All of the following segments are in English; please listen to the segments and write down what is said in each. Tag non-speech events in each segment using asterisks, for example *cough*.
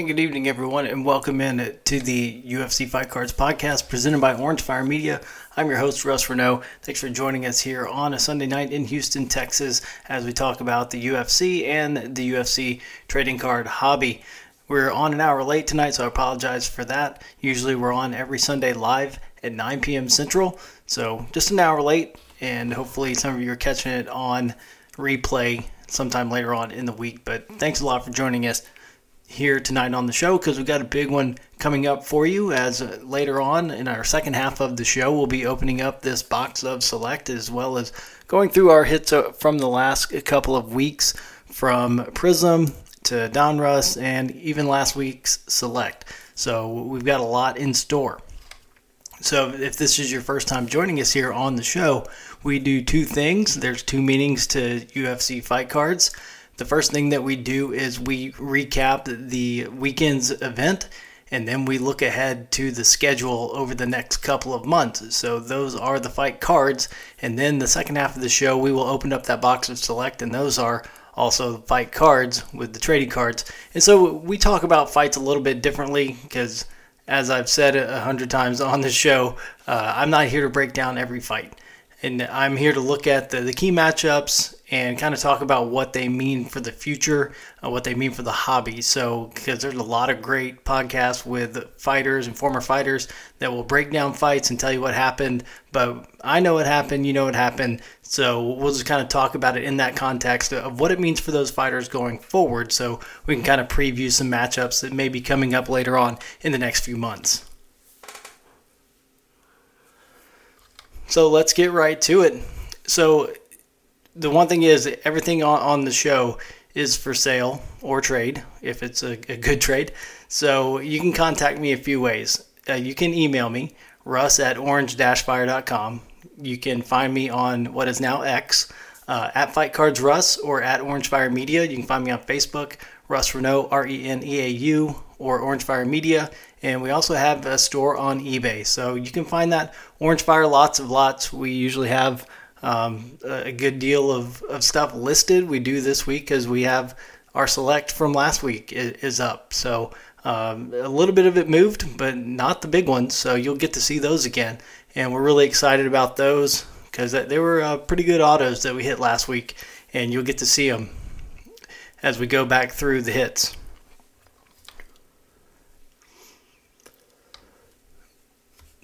And good evening, everyone, and welcome in to the UFC Fight Cards podcast presented by Orange Fire Media. I'm your host, Russ Reneau. Thanks for joining us here on a Sunday night in Houston, Texas, as we talk about the UFC and the UFC trading card hobby. We're on an hour late tonight, so I apologize for that. Usually, we're on every Sunday live at 9 p.m. Central, so just an hour late, and hopefully, some of you are catching it on replay sometime later on in the week. But thanks a lot for joining us here tonight on the show because we've got a big one coming up for you. As uh, later on in our second half of the show, we'll be opening up this box of select as well as going through our hits uh, from the last couple of weeks from Prism to Donruss and even last week's select. So we've got a lot in store. So if this is your first time joining us here on the show, we do two things. There's two meanings to UFC fight cards. The first thing that we do is we recap the weekend's event and then we look ahead to the schedule over the next couple of months. So those are the fight cards, and then the second half of the show we will open up that box of select, and those are also fight cards with the trading cards. And so we talk about fights a little bit differently because, as I've said a hundred times *laughs* on the show, uh, I'm not here to break down every fight, and I'm here to look at the, the key matchups and kind of talk about what they mean for the future, uh, what they mean for the hobby. So, because there's a lot of great podcasts with fighters and former fighters that will break down fights and tell you what happened, but I know what happened, you know what happened. So, we'll just kind of talk about it in that context of what it means for those fighters going forward. So, we can kind of preview some matchups that may be coming up later on in the next few months. So, let's get right to it. So, the one thing is everything on, on the show is for sale or trade if it's a, a good *laughs* trade. So you can contact me a few ways. Uh, you can email me, russ at orange-fire.com. You can find me on what is now X, uh, at Fight Cards Russ or at Orange Fire Media. You can find me on Facebook, Russ Reneau, R E N E A U, or Orange Fire Media. And we also have a store on eBay. So you can find that Orange Fire lots of lots. We usually have um, a good deal of, of stuff listed. We do this week because we have our select from last week is, up. So um, a little bit of it moved, but not the big ones. So you'll get to see those again. And we're really excited about those because they were uh, pretty good autos that we hit last week. And you'll get to see them as we go back through the hits.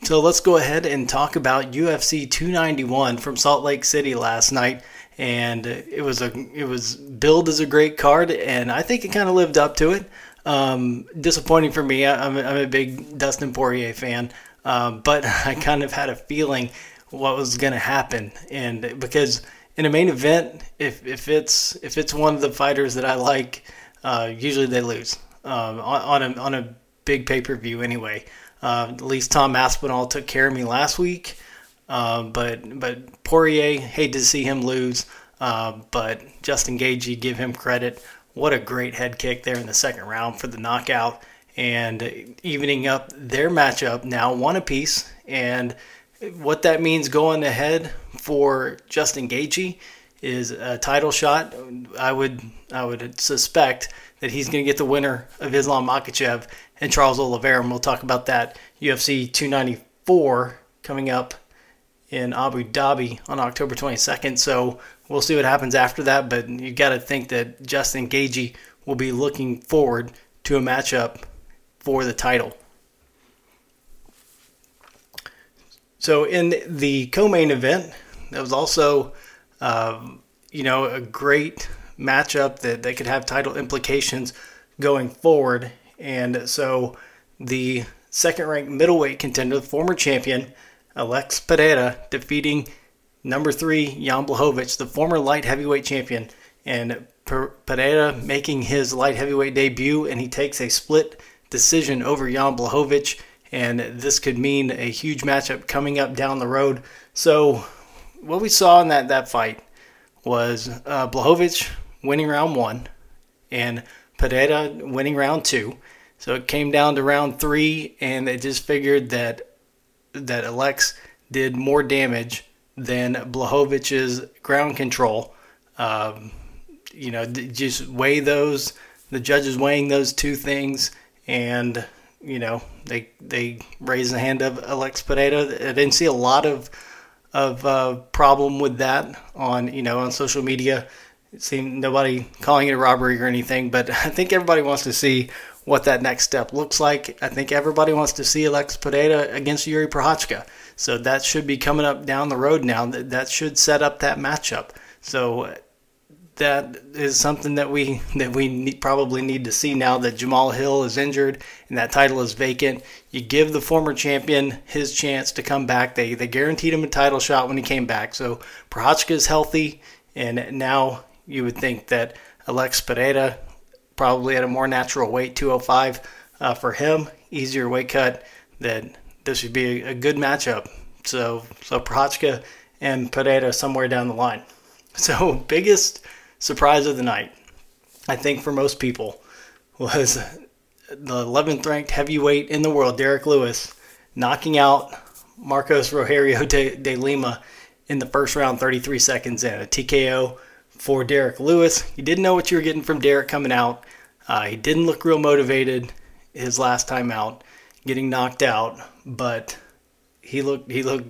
So let's go ahead and talk about UFC 291 from Salt Lake City last night. And it was a it was billed as a great card, and I think it kind of lived up to it. Um, disappointing for me. I'm a, I'm a big Dustin Poirier fan, um, but *laughs* I kind of had a feeling what was going to happen, and because in a main event, if, if it's if it's one of the fighters that I like, uh, usually they lose um, on, on a on a big pay per view anyway. Uh, at least Tom Aspinall took care of me last week. Uh, but but Poirier, hate to see him lose. Uh, but Justin Gaethje, give him credit. What a great head kick there in the second round for the knockout, and evening up their matchup now one apiece. And what that means going ahead for Justin Gaethje is a title shot. I would I would suspect that he's going to get the winner of Islam Makhachev and Charles Oliveira, and we'll talk about that UFC 294 coming up in Abu Dhabi on October 22nd. So we'll see what happens after that, but you got to think that Justin Gaethje will be looking forward to a matchup for the title. So in the co-main event, that was also, um, you know, a great matchup that, that could have title implications going forward. And so the second ranked middleweight contender, the former champion, Alex Pereira, defeating number three, Jan Blachowicz, the former light heavyweight champion. And Pereira making his light heavyweight debut, and he takes a split decision over Jan Blachowicz. And this could mean a huge matchup coming up down the road. So, what we saw in that, that fight was uh, Blachowicz winning round one and Pereira winning round two. So it came down to round three, and they just figured that that Alex did more damage than Blachowicz's ground control. Um, you know, just weigh those. The judges weighing those two things, and you know they they raised the hand of Alex Pereira. I didn't see a lot of of uh, problem with that on you know on social media. It seemed nobody calling it a robbery or anything, but *laughs* I think everybody wants to see what that next step looks like. I think everybody wants to see Alex Pereira against Yuri Prochazka. So that should be coming up down the road now. That should set up that matchup. So that is something that we that we need, probably need to see now that Jamal Hill is injured and that title is vacant. You give the former champion his chance to come back. They they guaranteed him a title shot when he came back. So Prochazka is healthy, and now you would think that Alex Pereira probably at a more natural weight, 205 uh, for him, easier weight cut. That this would be a, a good matchup. So so Prochazka and Pereira somewhere down the line. *laughs* So biggest surprise of the night, I think for most people, was the 11th ranked heavyweight in the world, Derrick Lewis, knocking out Marcos Rogerio de, de Lima in the first round, 33 seconds in. A TKO for Derrick Lewis. You didn't know what you were getting from Derrick coming out. Uh, he didn't look real motivated his last time out, getting knocked out, but he looked he looked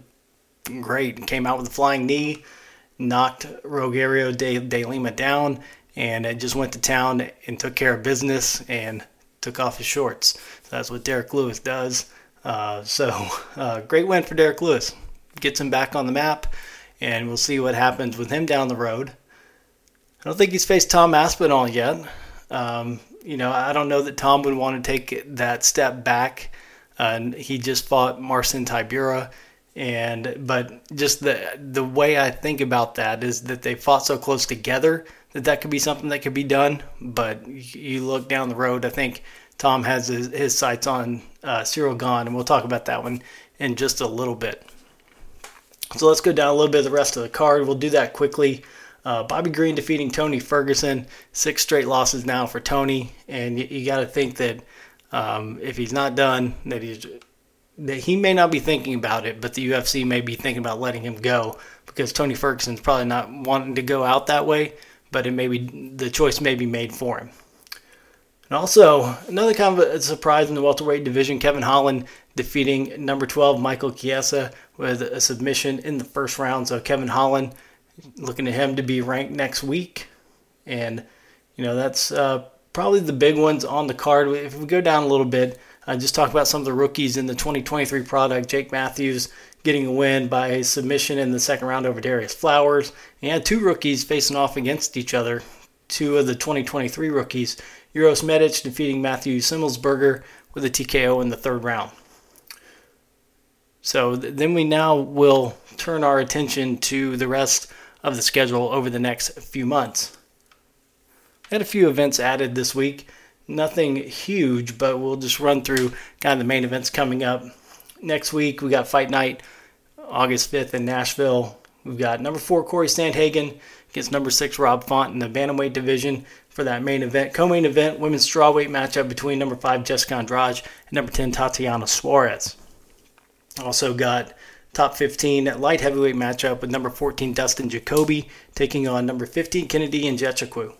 great and came out with a flying knee knocked Rogerio de, de Lima down and it just went to town and took care of business and took off his shorts. So that's what Derrick Lewis does. Uh, so, *laughs* uh, great win for Derrick Lewis. Gets him back on the map, and we'll see what happens with him down the road. I don't think he's faced Tom Aspinall yet. Um, you know, I don't know that Tom would want to take that step back. Uh, he just fought Marcin Tybura and but just the the way I think about that is that they fought so close together that that could be something that could be done. But you look down the road, I think Tom has his, his sights on uh, Ciryl Gane, and we'll talk about that one in just a little bit. So let's go down a little bit of the rest of the card. We'll do that quickly. Uh, Bobby Green defeating Tony Ferguson, six straight losses now for Tony, and you, you got to think that um, if he's not done, that he's that he may not be thinking about it, but the UFC may be thinking about letting him go because Tony Ferguson's probably not wanting to go out that way, but it may be the choice may be made for him. And also, another kind of a surprise in the welterweight division, Kevin Holland defeating number 12 Michael Chiesa with a submission in the first round. So Kevin Holland, looking at him to be ranked next week, and you know that's uh, probably the big ones on the card. If we go down a little bit, uh, just talked about some of the rookies in the 2023 product. Jake Matthews getting a win by submission in the second round over Darius Flowers. And had two rookies facing off against each other. Two of the 2023 rookies. Uros Medic defeating Matthew Semelsberger with a TKO in the third round. So th- then we now will turn our attention to the rest of the schedule over the next few months. I Had a few events added this week nothing huge, but we'll just run through kind of the main events coming up. Next week, we got Fight Night, August 5th in Nashville. We've got number four, Corey Sandhagen against number six, Rob Font in the Bantamweight division for that main event. Co main event, women's strawweight matchup between number five, Jessica Andrade, and number 10, Tatiana Suarez. Also got top 15 light heavyweight matchup with number 14, Dustin Jacoby, taking on number 15, Kennedy and Nzechukwu.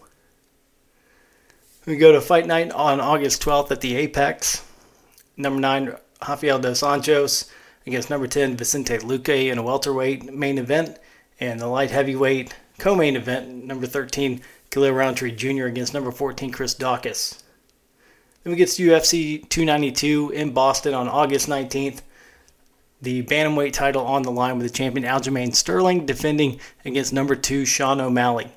We go to Fight Night on August 12th at the Apex. Number 9, Rafael dos Anjos against number 10, Vicente Luque in a welterweight main event. And the light heavyweight co main event, number 13, Khalil Rountree Jr. against number 14, Chris Daukaus. Then we get to UFC 292 in Boston on August 19th. The bantamweight title on the line with the champion Aljamain Sterling defending against number 2, Sean O'Malley.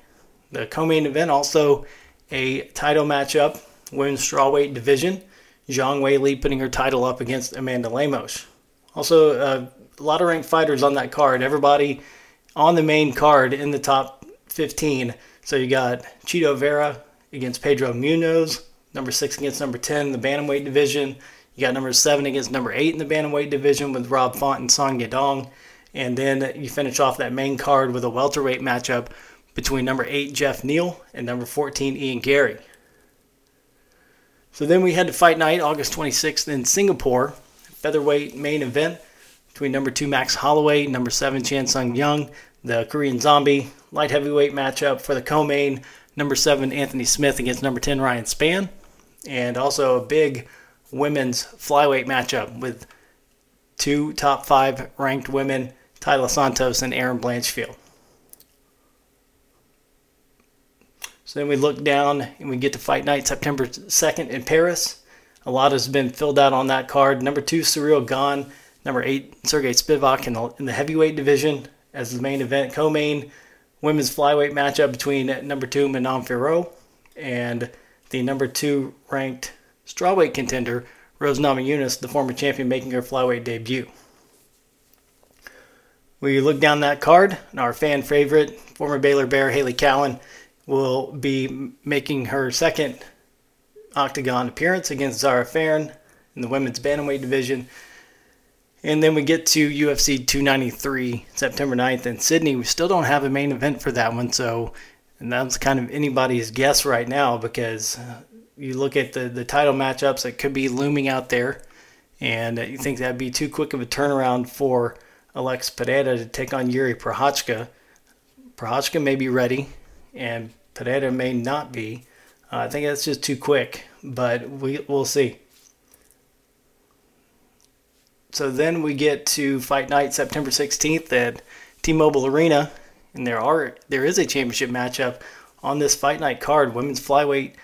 The co main event also a title matchup, women's strawweight division. Zhang Wei Li putting her title up against Amanda Lemos. Also, uh, a lot of ranked fighters on that card. Everybody on the main card in the top 15. So you got Chito Vera against Pedro Munoz, number six against number 10 in the bantamweight division. You got number seven against number eight in the bantamweight division with Rob Font and Song Yadong. And then you finish off that main card with a welterweight matchup between number 8 Geoff Neal and number 14 Ian Garry. So then we had to fight night August 26th in Singapore, featherweight main event between number 2 Max Holloway, number 7 Chan Sung Jung, the Korean Zombie, light heavyweight matchup for the co-main, number 7 Anthony Smith against number 10 Ryan Spann, and also a big women's flyweight matchup with two top five ranked women, Taila Santos and Erin Blanchfield. So then we look down and we get to fight night September 2nd in Paris. A lot has been filled out on that card. Number two, Ciryl Gane. Number eight, Sergey Spivak in the, in the heavyweight division as the main event. Co-main women's flyweight matchup between number two, Manon Fiorot, and the number two ranked strawweight contender, Rose Namajunas, the former champion, making her flyweight debut. We look down that card, and our fan favorite, former Baylor Bear Hailey Cowan, will be making her second octagon appearance against Zarah Fairn in the women's bantamweight division. And then we get to UFC 293 September 9th in Sydney. We still don't have a main event for that one, so and that's kind of anybody's guess right now because you look at the, the title matchups that could be looming out there, and you think that'd be too quick of a turnaround for Alex Pereira to take on Yuri Prochazka. Prochazka may be ready, and Pereira may not be. Uh, I think that's just too quick, but we, we'll see. So then we get to fight night September 16th at T-Mobile Arena, and there are there is a championship matchup on this fight night card, women's flyweight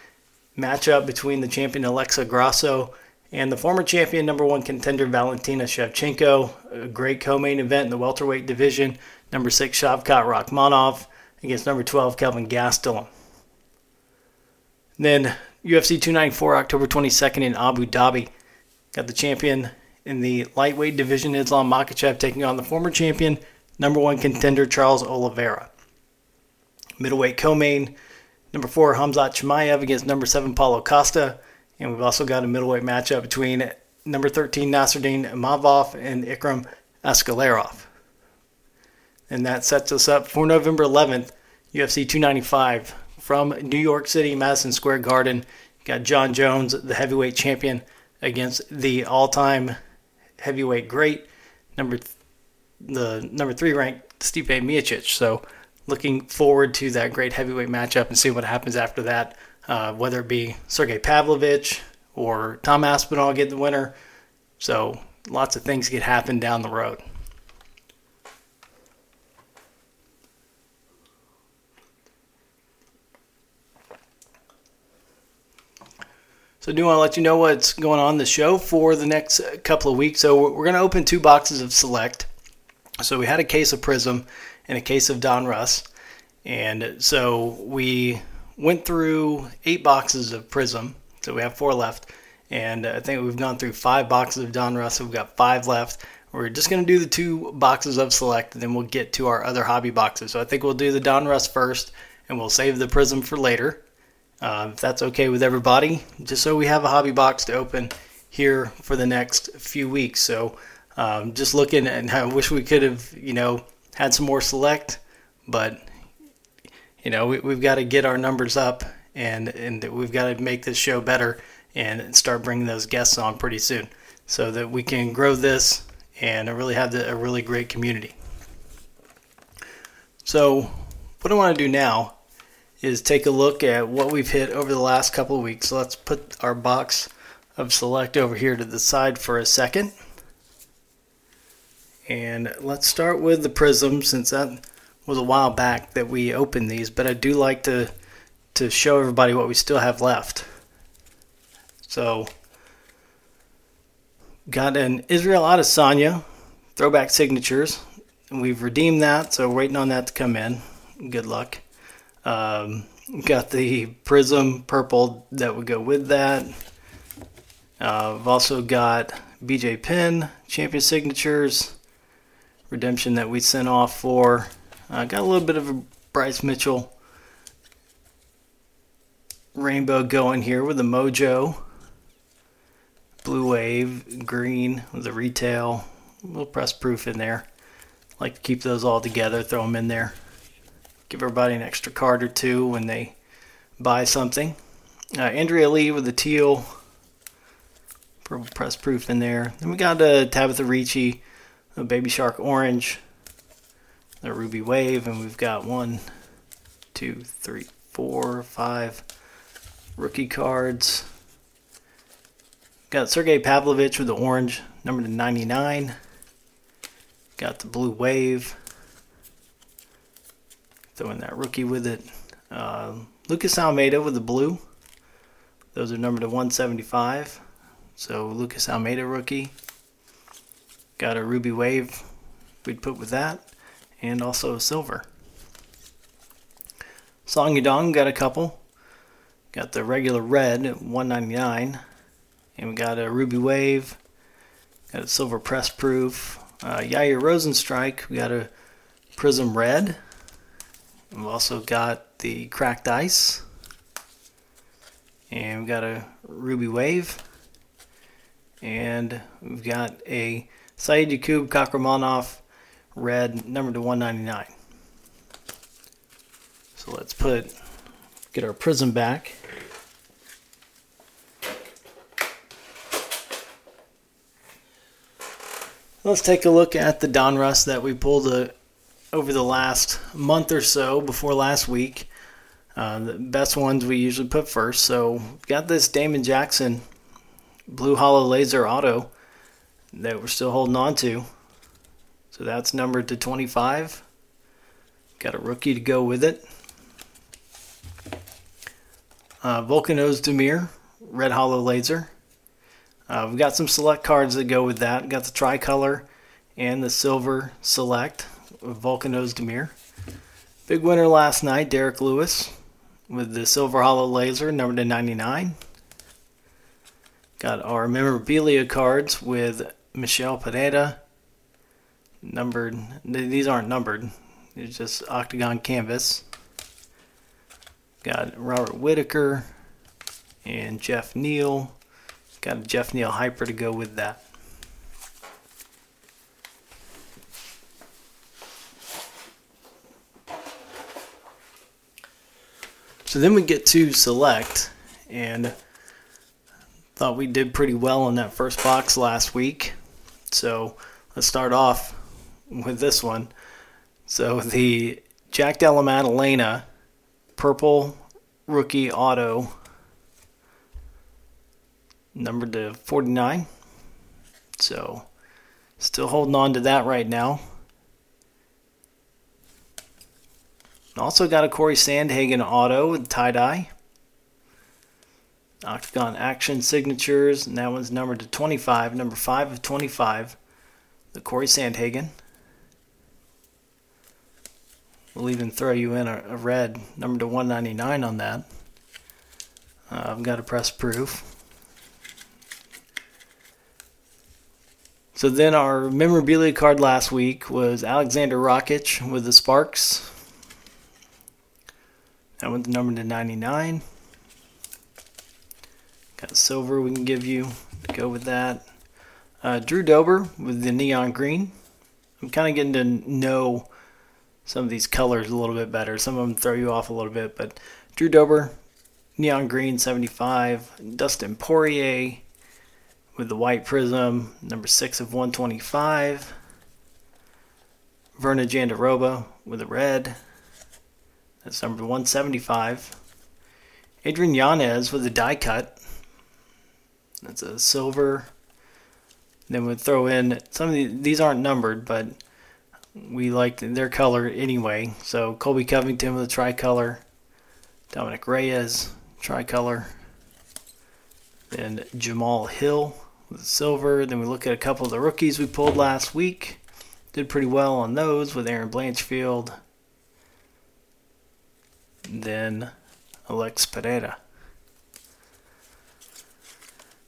matchup between the champion Alexa Grasso and the former champion number one contender Valentina Shevchenko. A great co-main event in the welterweight division. Number six Shavkat Rakhmonov against number 12 Kelvin Gastelum. Then UFC 294 October 22nd in Abu Dhabi. Got the champion in the lightweight division Islam Makhachev taking on the former champion number one contender Charles Oliveira. Middleweight co-main number four Hamzat Chimaev against number seven Paulo Costa. And we've also got a middleweight matchup between number 13 Nassourdine Imavov and Ikram Aliskerov. And that sets us up for November 11th, UFC 295 from New York City, Madison Square Garden. Got Jon Jones, the heavyweight champion, against the all-time heavyweight great, number th- the number three ranked Stipe Miocic. So, looking forward to that great heavyweight matchup and see what happens after that. Uh, whether it be Sergey Pavlovich or Tom Aspinall get the winner. So, lots of things could happen down the road. So I do want to let you know what's going on the show for the next uh, couple of weeks. So we're going to open two boxes of Select. So we had a case of Prism and a case of Donruss. And so we went through eight boxes of Prism. So we have four left. And I think we've gone through five boxes of Donruss. So we've got five left. We're just going to do the two boxes of Select, and then we'll get to our other hobby boxes. So I think we'll do the Donruss first, and we'll save the Prism for later. Uh, if that's okay with everybody, just so we have a hobby box to open here for the next few weeks. So um, just looking and I wish we could have, you know, had some more select, but you know, we, have got to get our numbers up and and we've got to make this show better and start bringing those guests on pretty soon so that we can grow this and really have the, a really great community. So, what I want to do now is take a look at what we've hit over the last couple of weeks. So let's put our box of select over here to the side for a second. And let's start with the prism since that was a while back that we opened these, but I do like to to show everybody what we still have left. So got an Israel Adesanya throwback signatures, and we've redeemed that, so waiting on that to come in. Good luck. Um, got the prism purple that would go with that. Uh, I've also got BJ Penn champion signatures redemption that we sent off for. Uh, got a little bit of a Bryce Mitchell rainbow going here with the Mojo. Blue Wave, green with the retail, a little press proof in there. Like to keep those all together, throw them in there give everybody an extra card or two when they buy something. Uh, Andrea Lee with the teal purple press proof in there. Then we got uh, Tabatha Ricci, a Baby Shark Orange, the Ruby Wave, and we've got one, two, three, four, five rookie cards. Got Sergei Pavlovich with the orange, number to 99. Got the blue wave. Throwing that rookie with it. Uh, Lucas Almeida with the blue. Those are numbered to 175. So Lucas Almeida rookie. Got a ruby wave we'd put with that. And also a silver. Song Yadong got a couple. Got the regular red at 199. And we got a ruby wave. Got a silver press proof. Uh, Yair Rozenstruik, we got a prism red. We've also got the cracked ice. And we've got a ruby wave. And we've got a Saidyokub Kakhramonov red number to 199. So let's put get our prism back. Let's take a look at the Donruss that we pulled a, over the last month or so before last week. Uh, the best ones we usually put first. So got this Damon Jackson blue hollow laser auto that we're still holding on to. So that's numbered to 25. Got a rookie to go with it. Uh, Volkan Ozdemir, red hollow laser. Uh, we've got some select cards that go with that. We've got the tricolor and the silver select with Volkan Ozdemir. Big winner last night, Derrick Lewis with the silver hollow laser, number to 99. Got our memorabilia cards with Michelle Pineda, numbered. These aren't numbered. It's just octagon canvas. Got Robert Whitaker and Geoff Neal. Got a Geoff Neal Hyper to go with that. So then we get to select, and thought we did pretty well in that first box last week. So let's start off with this one. So the Jack Della Maddalena purple rookie auto numbered to 49. So, still holding on to that right now. Also got a Corey Sandhagen auto with tie dye. Octagon Action Signatures, and that one's numbered to 25, number 5 of 25. The Corey Sandhagen. We'll even throw you in a, a red, number to 199 on that. Uh, I've got a press proof. So then our memorabilia card last week was Alexander Rakic with the Sparks. That one's numbered to 99. Got silver we can give you to go with that. Uh, Drew Dober with the neon green. I'm kind of getting to know some of these colors a little bit better. Some of them throw you off a little bit, but Drew Dober, neon green 75. Dustin Poirier, with the white prism, number 6 of 125. Virna Jandiroba with the red. That's number 175. Adrian Yanez with a die cut. That's a silver. Then we'd throw in some of these, these aren't numbered, but we like their color anyway. So Colby Covington with a tricolor. Dominick Reyes, tricolor. Then Jamal Hill with silver. Then we look at a couple of the rookies we pulled last week. Did pretty well on those with Erin Blanchfield. Then Alex Pereira.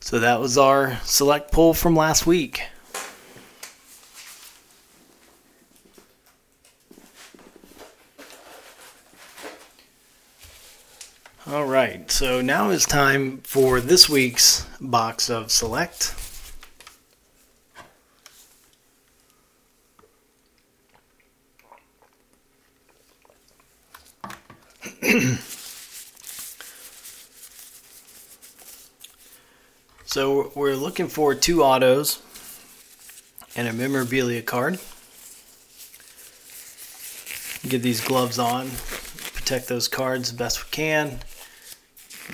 So that was our select pull from last week. All right, so now it's time for this week's box of Select. so we're looking for two autos and a memorabilia card. Get these gloves on, protect those cards the best we can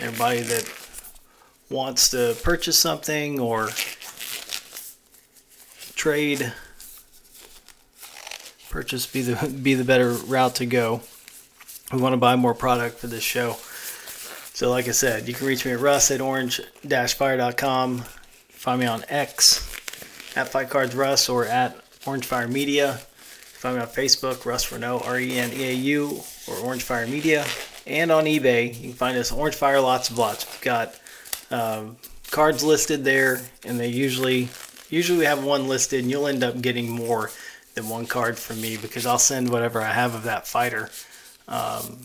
everybody that wants to purchase something or trade, purchase be the be the better route to go. We want to buy more product for this show. So, like I said, you can reach me at russ at orange-fire.com. Find me on X at Fight Cards Russ or at Orange Fire Media. Find me on Facebook, Russ Reneau, R E N E A U, or Orange Fire Media. And on eBay, you can find us Orange Fire Lots of Lots. We've got um, cards listed there, and they usually usually we have one listed, and you'll end up getting more than one card from me because I'll send whatever I have of that fighter um,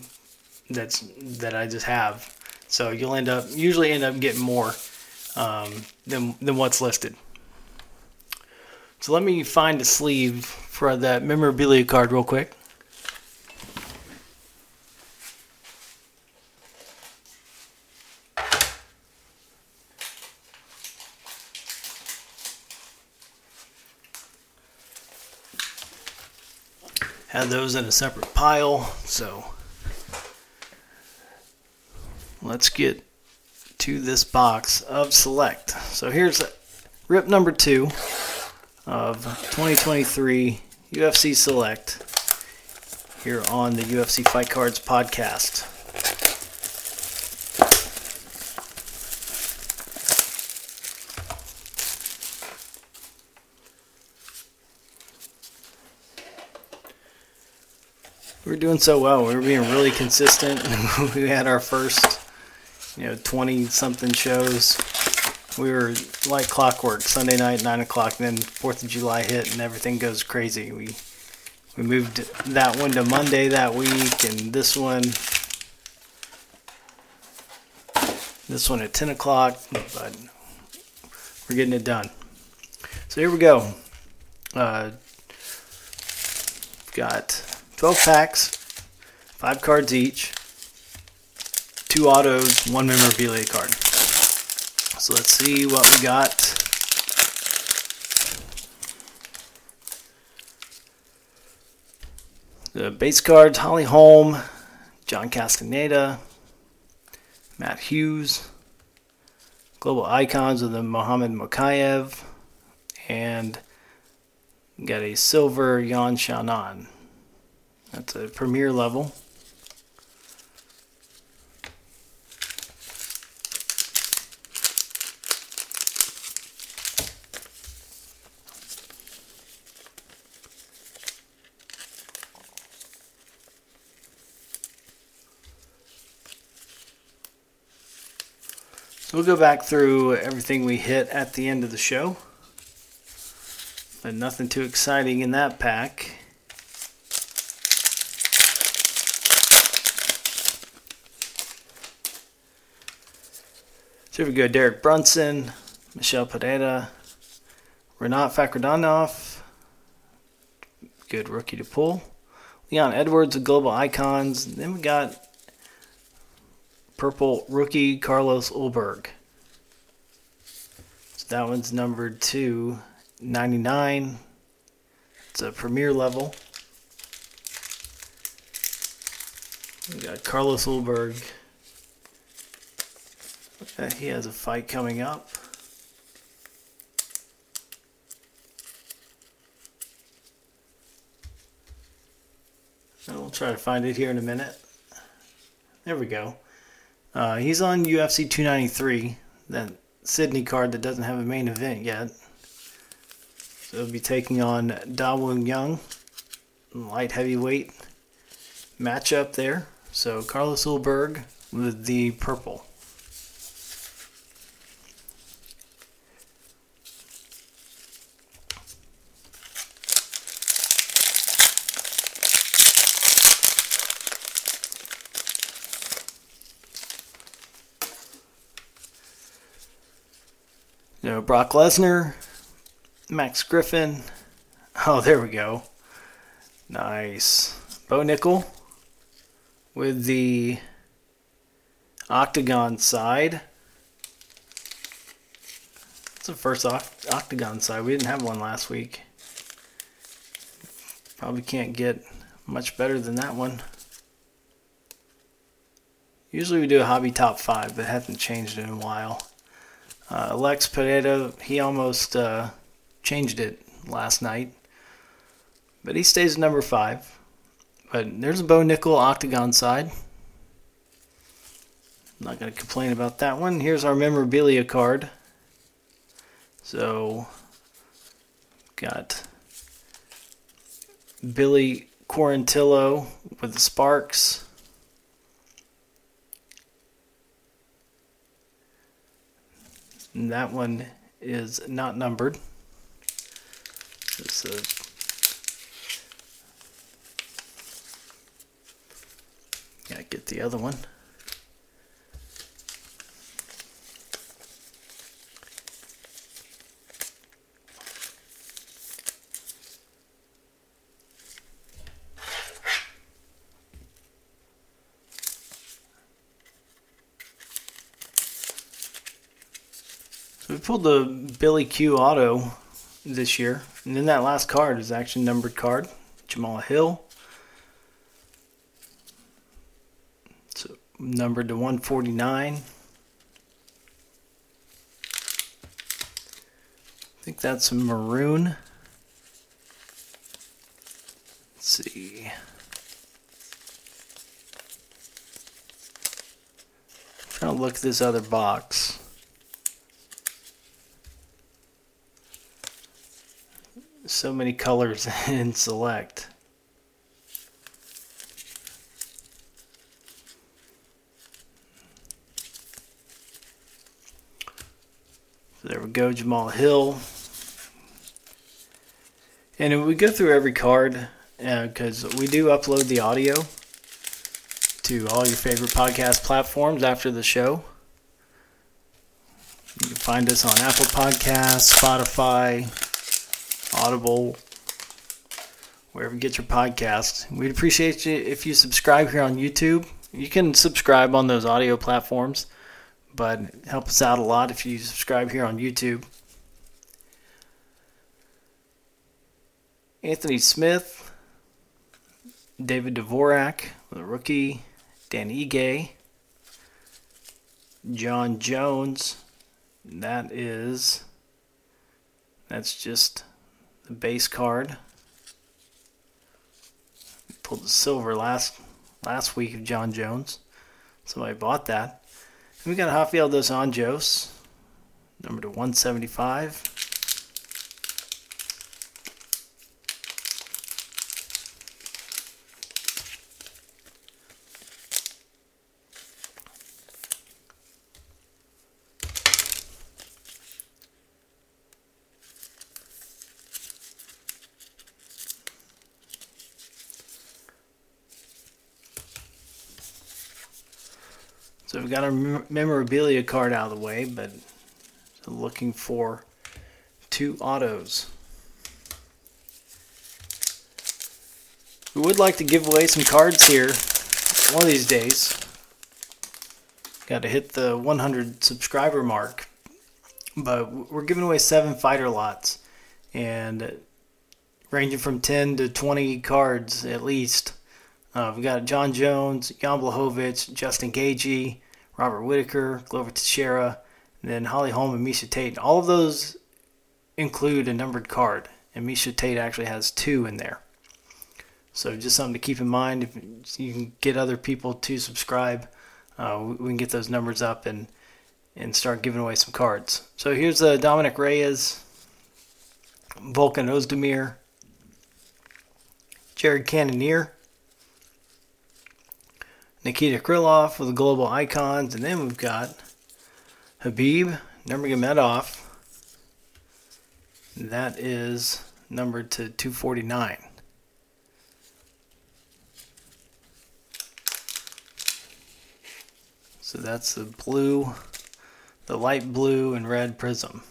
that's that I just have. So you'll end up usually end up getting more um, than than what's listed. So let me find a sleeve for that memorabilia card real quick. Had those in a separate pile, so let's get to this box of select. So here's rip number two of 2023 UFC Select here on the UFC Fight Cards podcast. We were doing so well. We were being really consistent. *laughs* we had our first, you know, 20 something shows we were like clockwork. Sunday night, nine o'clock, then Fourth of July hit, and everything goes crazy. We we moved that one to Monday that week, and this one, this one at ten o'clock. But we're getting it done. So here we go. Uh, got 12 packs, five cards each, two autos, one memorabilia card. So let's see what we got. The base cards Holly Holm, John Castaneda, Matt Hughes, global icons of the Mohamed Mokaev, and got a silver Yan Xiaonan. That's a premier level. We'll go back through everything we hit at the end of the show. But nothing too exciting in that pack. So here we go Derek Brunson, Michel Pereira, Renat Fakhretdinov, good rookie to pull. Leon Edwards of Global Icons. Then we got purple rookie Carlos Ulberg. So that one's numbered to 99. It's a premier level. We got Carlos Ulberg. He has a fight coming up. And we'll try to find it here in a minute. There we go. Uh, he's on UFC 293, that Sydney card that doesn't have a main event yet. So he'll be taking on Da Woon Jung, light heavyweight matchup there. So Carlos Ulberg with the purple. Know, Brock Lesnar, Max Griffin. Oh, there we go. Nice. Bo Nickal with the octagon side. It's the first octagon side. We didn't have one last week. Probably can't get much better than that one. Usually we do a hobby top five, but haven't changed in a while. Uh, Alex Pereira, he almost uh, changed it last night, but he stays number five. But there's a Bo Nickal octagon side. I'm not going to complain about that one. Here's our memorabilia card. So, got Billy Quarantillo with the Sparks. And that one is not numbered. A Gotta get the other one. Pulled the Billy Q Auto this year, and then that last card is actually numbered card, Jamal Hill. So numbered to 149. I think that's a maroon. Let's see. I'm trying to look at this other box. So many colors *laughs* in select. So there we go, Jamal Hill. And we go through every card because uh, we do upload the audio to all your favorite podcast platforms after the show. You can find us on Apple Podcasts, Spotify, Audible, wherever you get your podcasts. We'd appreciate you if you subscribe here on YouTube. You can subscribe on those audio platforms, but help us out a lot if you subscribe here on YouTube. Anthony Smith, David Dvorak, the rookie, Dan Ige, Jon Jones. That is, that's just the base card. Pulled the silver last last week of Jon Jones. Somebody bought that. And we got Rafael dos Anjos, number to 175. So we've got our memorabilia card out of the way, but looking for two autos. We would like to give away some cards here one of these days. Got to hit the 100 subscriber mark. But we're giving away seven fighter lots and ranging from 10 to 20 cards at least. Uh, we got Jon Jones, Jan Blachowicz, Justin Gaethje, Robert Whitaker, Glover Teixeira, and then Holly Holm and Miesha Tate. All of those include a numbered card, and Miesha Tate actually has two in there. So just something to keep in mind. If you can get other people to subscribe, uh, we can get those numbers up and and start giving away some cards. So here's uh, Dominick Reyes, Volkan Ozdemir, Jared Cannonier, Nikita Krylov with the global icons, and then we've got Khabib Nurmagomedov. That is numbered to 249. So that's the blue, the light blue and red prism.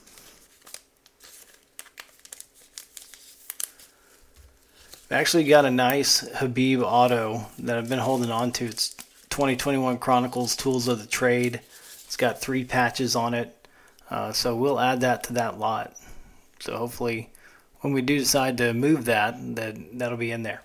I've actually got a nice Khabib auto that I've been holding on to. It's 2021 Chronicles Tools of the Trade. It's got three patches on it. Uh, so we'll add that to that lot. So hopefully when we do decide to move that, that that'll be in there.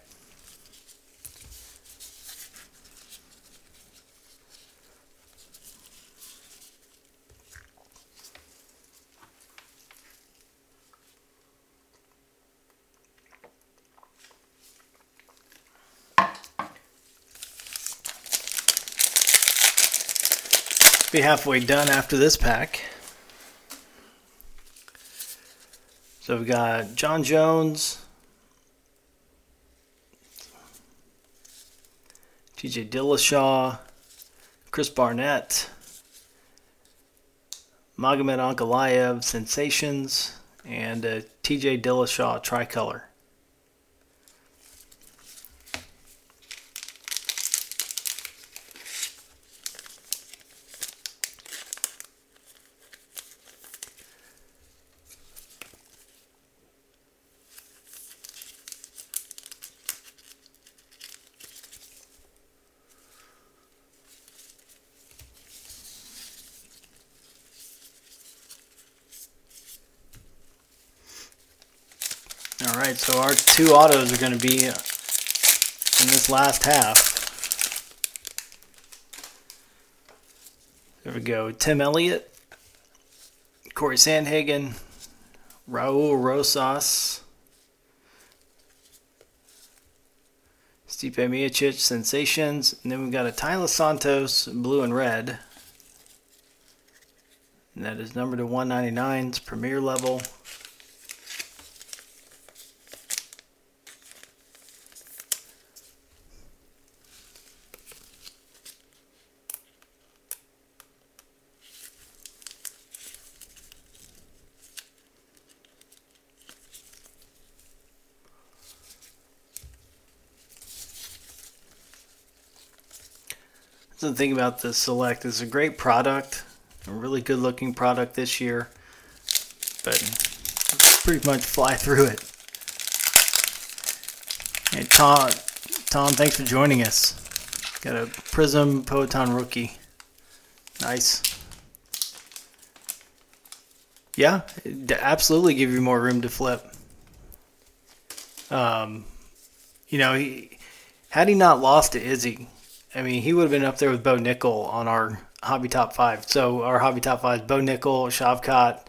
Halfway done after this pack. So we've got Jon Jones, TJ Dillashaw, Chris Barnett, Magomed Ankalaev Sensations, and uh, TJ Dillashaw Tricolor. All right, so our two autos are going to be in this last half. There we go. Tim Elliott, Corey Sandhagen, Raul Rosas, Stipe Miocic, Sensations, and then we've got a Taila Santos, blue and red. And that is number to 199, it's premier level. The thing about the Select is a great product, a really good looking product this year, but pretty much fly through it. Hey Tom, Tom, thanks for joining us. Got a Prism Poatan rookie. Nice. Yeah, absolutely give you more room to flip. Um, you know, he had he not lost to Izzy, I mean, he would have been up there with Bo Nickal on our hobby top five. So our hobby top five is Bo Nickal, Shavkat,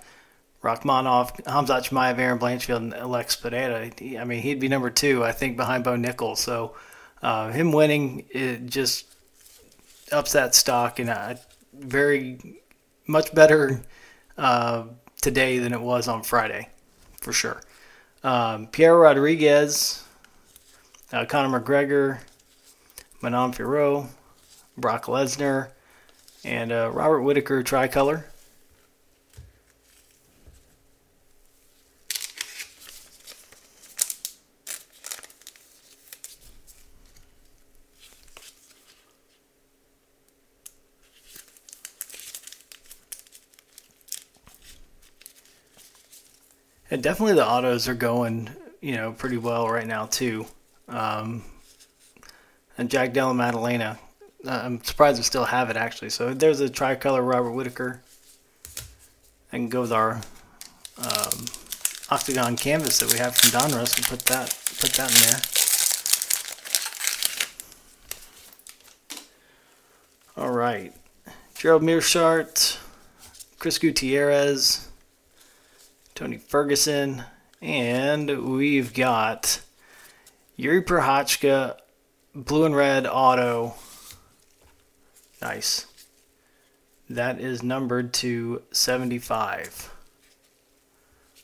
Rakhmonov, Khamzat Chimaev, Erin Blanchfield, and Alex Pineda. I mean, he'd be number two, I think, behind Bo Nickal. So uh, him winning it just ups that stock and uh, very much better uh, today than it was on Friday, for sure. Um, Pierre Rodriguez, uh, Conor McGregor, Manon Fiorot, Brock Lesnar, and uh, Robert Whitaker tricolor. And definitely the autos are going, you know, pretty well right now too. Um, and Jack Della Maddalena. Uh, I'm surprised we still have it actually. So there's a tricolor Robert Whitaker. I can go with our um, octagon canvas that we have from Donruss and put that put that in there. All right, Gerald Meerschaert, Chris Gutierrez, Tony Ferguson, and we've got Jiri Prochazka blue and red auto. Nice. That is numbered to 75.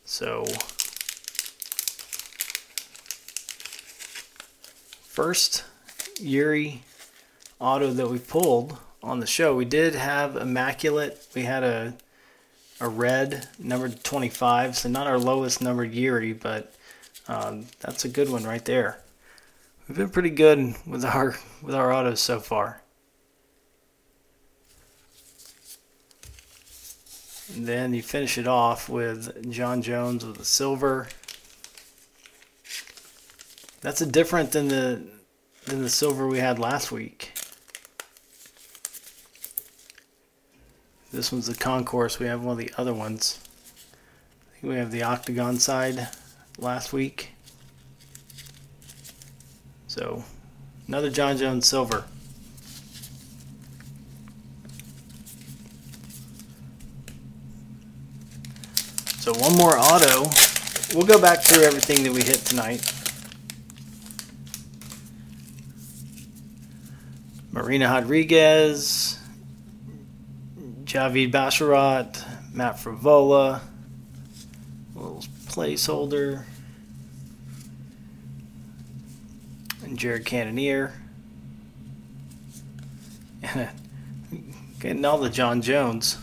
So, first Yuri auto that we pulled on the show, we did have Immaculate. We had a a red numbered 25, so not our lowest numbered Yuri, but um, that's a good one right there. We've been pretty good with our with our autos so far. And then you finish it off with Jon Jones with the silver. That's a different than the than the silver we had last week. This one's the concourse. We have one of the other ones. I think we have the octagon side last week. So, another Jon Jones silver. So one more auto. We'll go back through everything that we hit tonight. Marina Rodriguez, Javid Basharat, Matt Frivola, little placeholder, and Jared Cannonier. Uh, getting all the Jon Jones,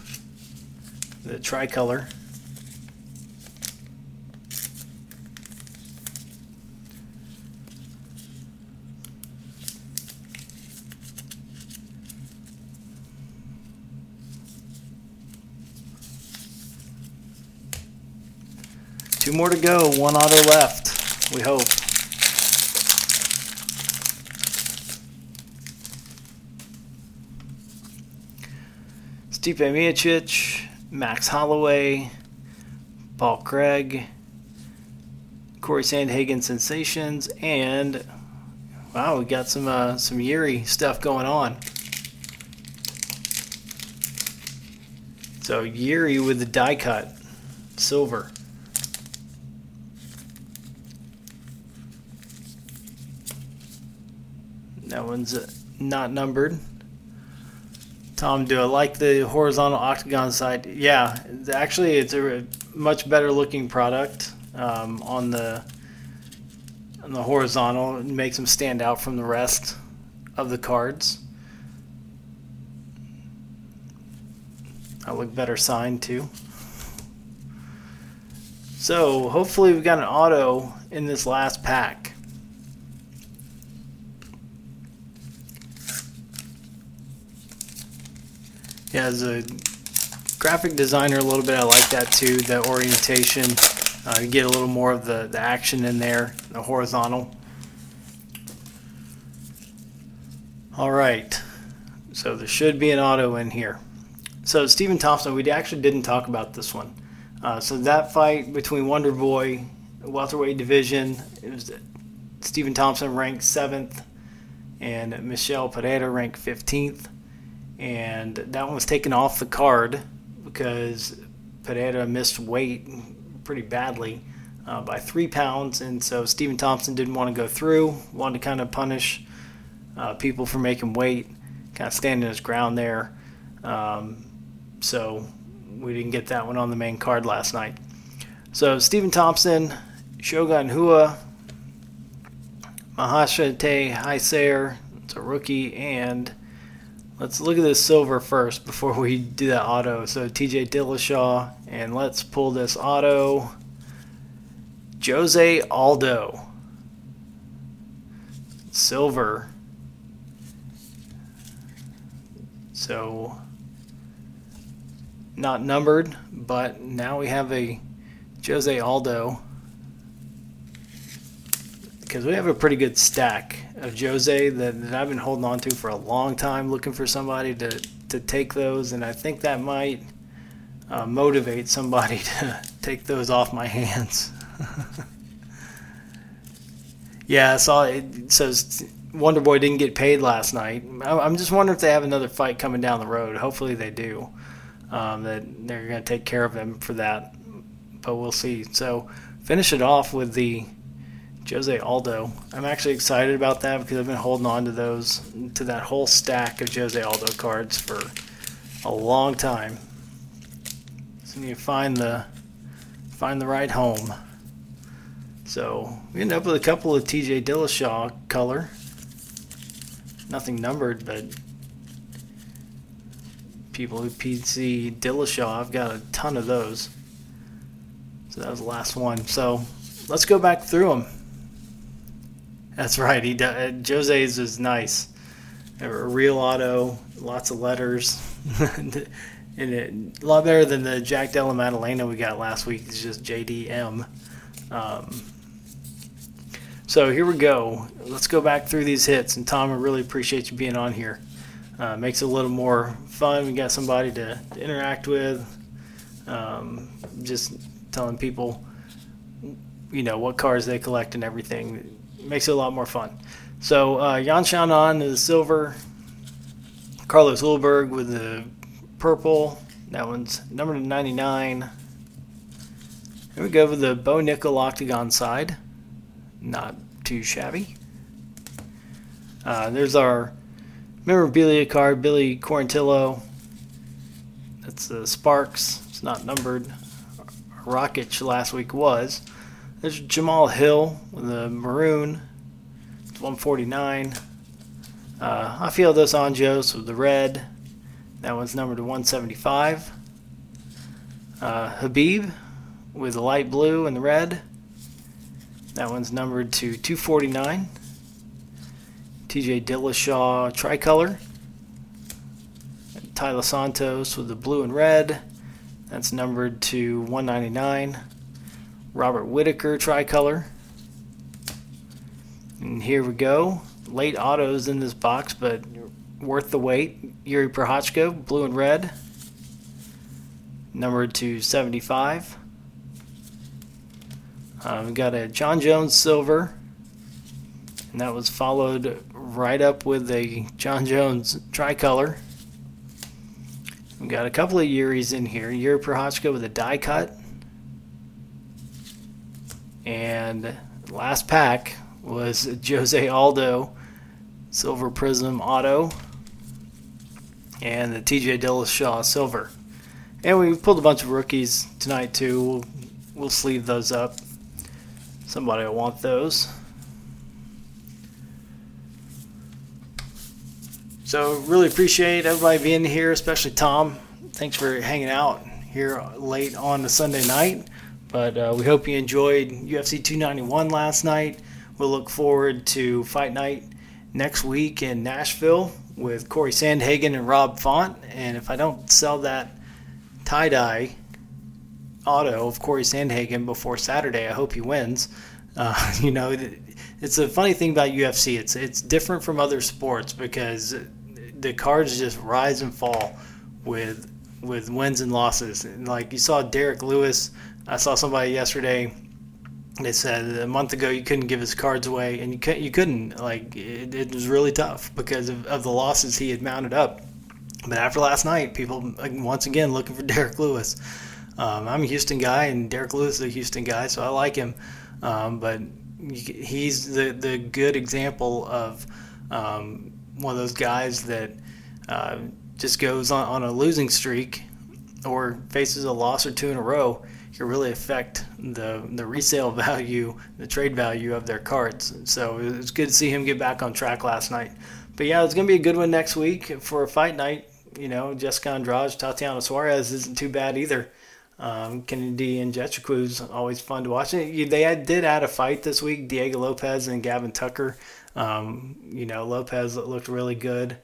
the tricolor. Two more to go, one auto left, we hope. Stipe Miocic, Max Holloway, Paul Craig, Corey Sandhagen Sensations, and wow, we got some uh, some Yuri stuff going on. So Yuri with the die cut, silver. That one's uh, not numbered. Tom, do I like the horizontal octagon side? Yeah, actually, it's a much better looking product um, on the on the horizontal. It makes them stand out from the rest of the cards. I look better signed too. So hopefully we've got an auto in this last pack. Yeah, as a graphic designer, a little bit I like that too. The orientation, uh, you get a little more of the, the action in there, the horizontal. All right, so there should be an auto in here. So Stephen Thompson, we actually didn't talk about this one. Uh, so that fight between Wonder Boy, welterweight division, it was Stephen Thompson ranked seventh, and Michel Pereira ranked fifteenth and that one was taken off the card because Pereira missed weight pretty badly uh, by three pounds, and so Stephen Thompson didn't want to go through, wanted to kind of punish uh, people for making weight, kind of standing his ground there. Um, so we didn't get that one on the main card last night. So Stephen Thompson, Shogun Rua, Mahashate Haiser, it's a rookie, and Let's look at this silver first before we do that auto. So TJ Dillashaw, and let's pull this auto. Jose Aldo. Silver. So not numbered, but now we have a Jose Aldo because we have a pretty good stack of Jose that, that I've been holding on to for a long time, looking for somebody to, to take those, and I think that might uh, motivate somebody *laughs* to take those off my hands. *laughs* yeah, I saw it says Wonder Boy didn't get paid last night. I'm just wondering if they have another fight coming down the road. Hopefully they do. Um, that they're going to take care of him for that, but we'll see. So finish it off with the Jose Aldo. I'm actually excited about that because I've been holding on to those, to that whole stack of Jose Aldo cards for a long time. So you find the find the right home. So we end up with a couple of TJ Dillashaw color. Nothing numbered, but people who PC Dillashaw, I've got a ton of those. So that was the last one. So let's go back through them. That's right. He does, Jose's is nice. A real auto, lots of letters, *laughs* and it, a lot better than the Jack Della Maddalena we got last week. It's just JDM. Um, so here we go. Let's go back through these hits. And Tom, I really appreciate you being on here. Uh, makes it a little more fun. We got somebody to, to interact with. Um, just telling people, you know, what cars they collect and everything makes it a lot more fun. So uh, Yan Xiaonan is silver. Carlos Ulberg with the purple. That one's number 99. Here we go with the Bo Nickal Octagon side. Not too shabby. Uh, there's our memorabilia card, Billy Quarantillo. That's the Sparks. It's not numbered. Rocket last week was. There's Jamal Hill with the maroon. It's 149. Uh, Rafael dos Anjos with the red. That one's numbered to 175. Uh, Khabib with the light blue and the red. That one's numbered to 249. TJ Dillashaw tricolor. Taila Santos with the blue and red. That's numbered to 199. Robert Whitaker tricolor. And here we go. Late autos in this box, but worth the wait. Jiri Prochazka, blue and red. Numbered to 75. Uh, we got a Jon Jones silver. And that was followed right up with a Jon Jones tricolor. We've got a couple of Yuris in here. Jiri Prochazka with a die cut. And last pack was Jose Aldo Silver Prism Auto and the TJ Dillashaw Silver. And we pulled a bunch of rookies tonight too. We'll, we'll sleeve those up. Somebody will want those. So really appreciate everybody being here, especially Tom. Thanks for hanging out here late on the Sunday night. But uh, we hope you enjoyed UFC 291 last night. We'll look forward to Fight Night next week in Nashville with Corey Sandhagen and Rob Font. And if I don't sell that tie dye auto of Corey Sandhagen before Saturday, I hope he wins. Uh, *laughs* you know, it's a funny thing about UFC. It's it's different from other sports because the cards just rise and fall with with wins and losses. And like you saw Derrick Lewis, I saw somebody yesterday. They said a month ago you couldn't give his cards away, and you couldn't. You couldn't. Like it, it was really tough because of, of the losses he had mounted up. But after last night, people once again looking for *laughs* Derrick Lewis. Um, I'm a Houston guy, and Derrick Lewis is a Houston guy, so I like him. Um, but he's the the good example of um, one of those guys that uh, just goes on, on a losing streak or faces a loss or two in a row can really affect the the resale *laughs* value, the trade value of their cards. So it was good to see him get back on track last night. But yeah, it's gonna be a good one next week for a fight night. You know, Jessica Andrade, Tatiana Suarez isn't too bad either. Um, Kennedy Nzechukwu is always fun to watch. They did add a fight this week, Diego Lopez and Gavin Tucker. Um, you know, Lopez looked really good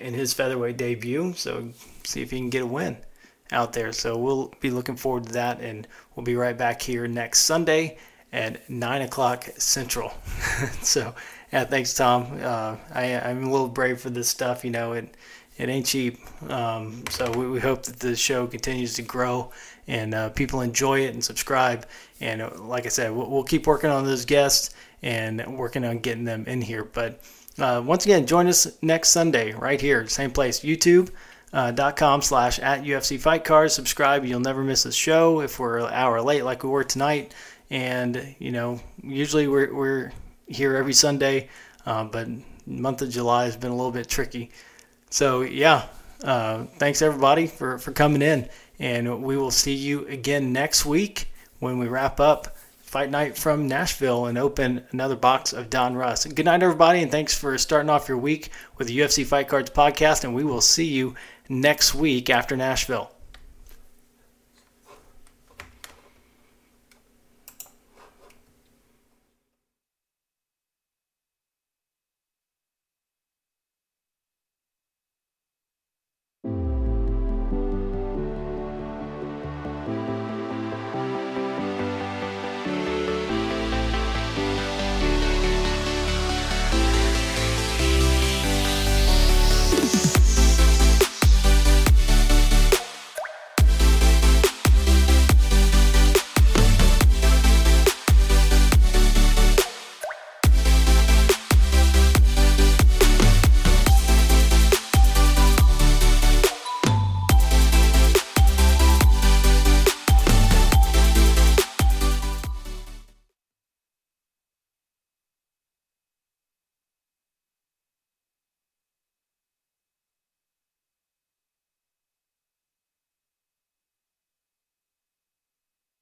in his featherweight debut, so see if he can get a win out there. So we'll be looking forward to that, and we'll be right back here next Sunday at 9 o'clock Central. *laughs* so, yeah, thanks, Tom. Uh, I, am a little brave for this stuff. You know, it it ain't cheap. Um, so we, we, hope that the show continues to grow and uh, people enjoy it and subscribe. And uh, like I said, we'll, we'll keep working on those guests and working on getting them in here. But uh, once again, join us next Sunday right here, same place, youtube.com uh, dot com slash at UFC Fight Cards. Subscribe. You'll never miss a show if we're an hour late like we were tonight. And, you know, usually we're, we're here every Sunday, uh, but month of July has been a little bit tricky. So, yeah, uh, thanks everybody for, for coming in. And we will see you again next week when we wrap up Fight Night from Nashville and open another box of Donruss. Good night, everybody, and thanks for starting off your week with the UFC Fight Cards podcast. And we will see you next week after Nashville.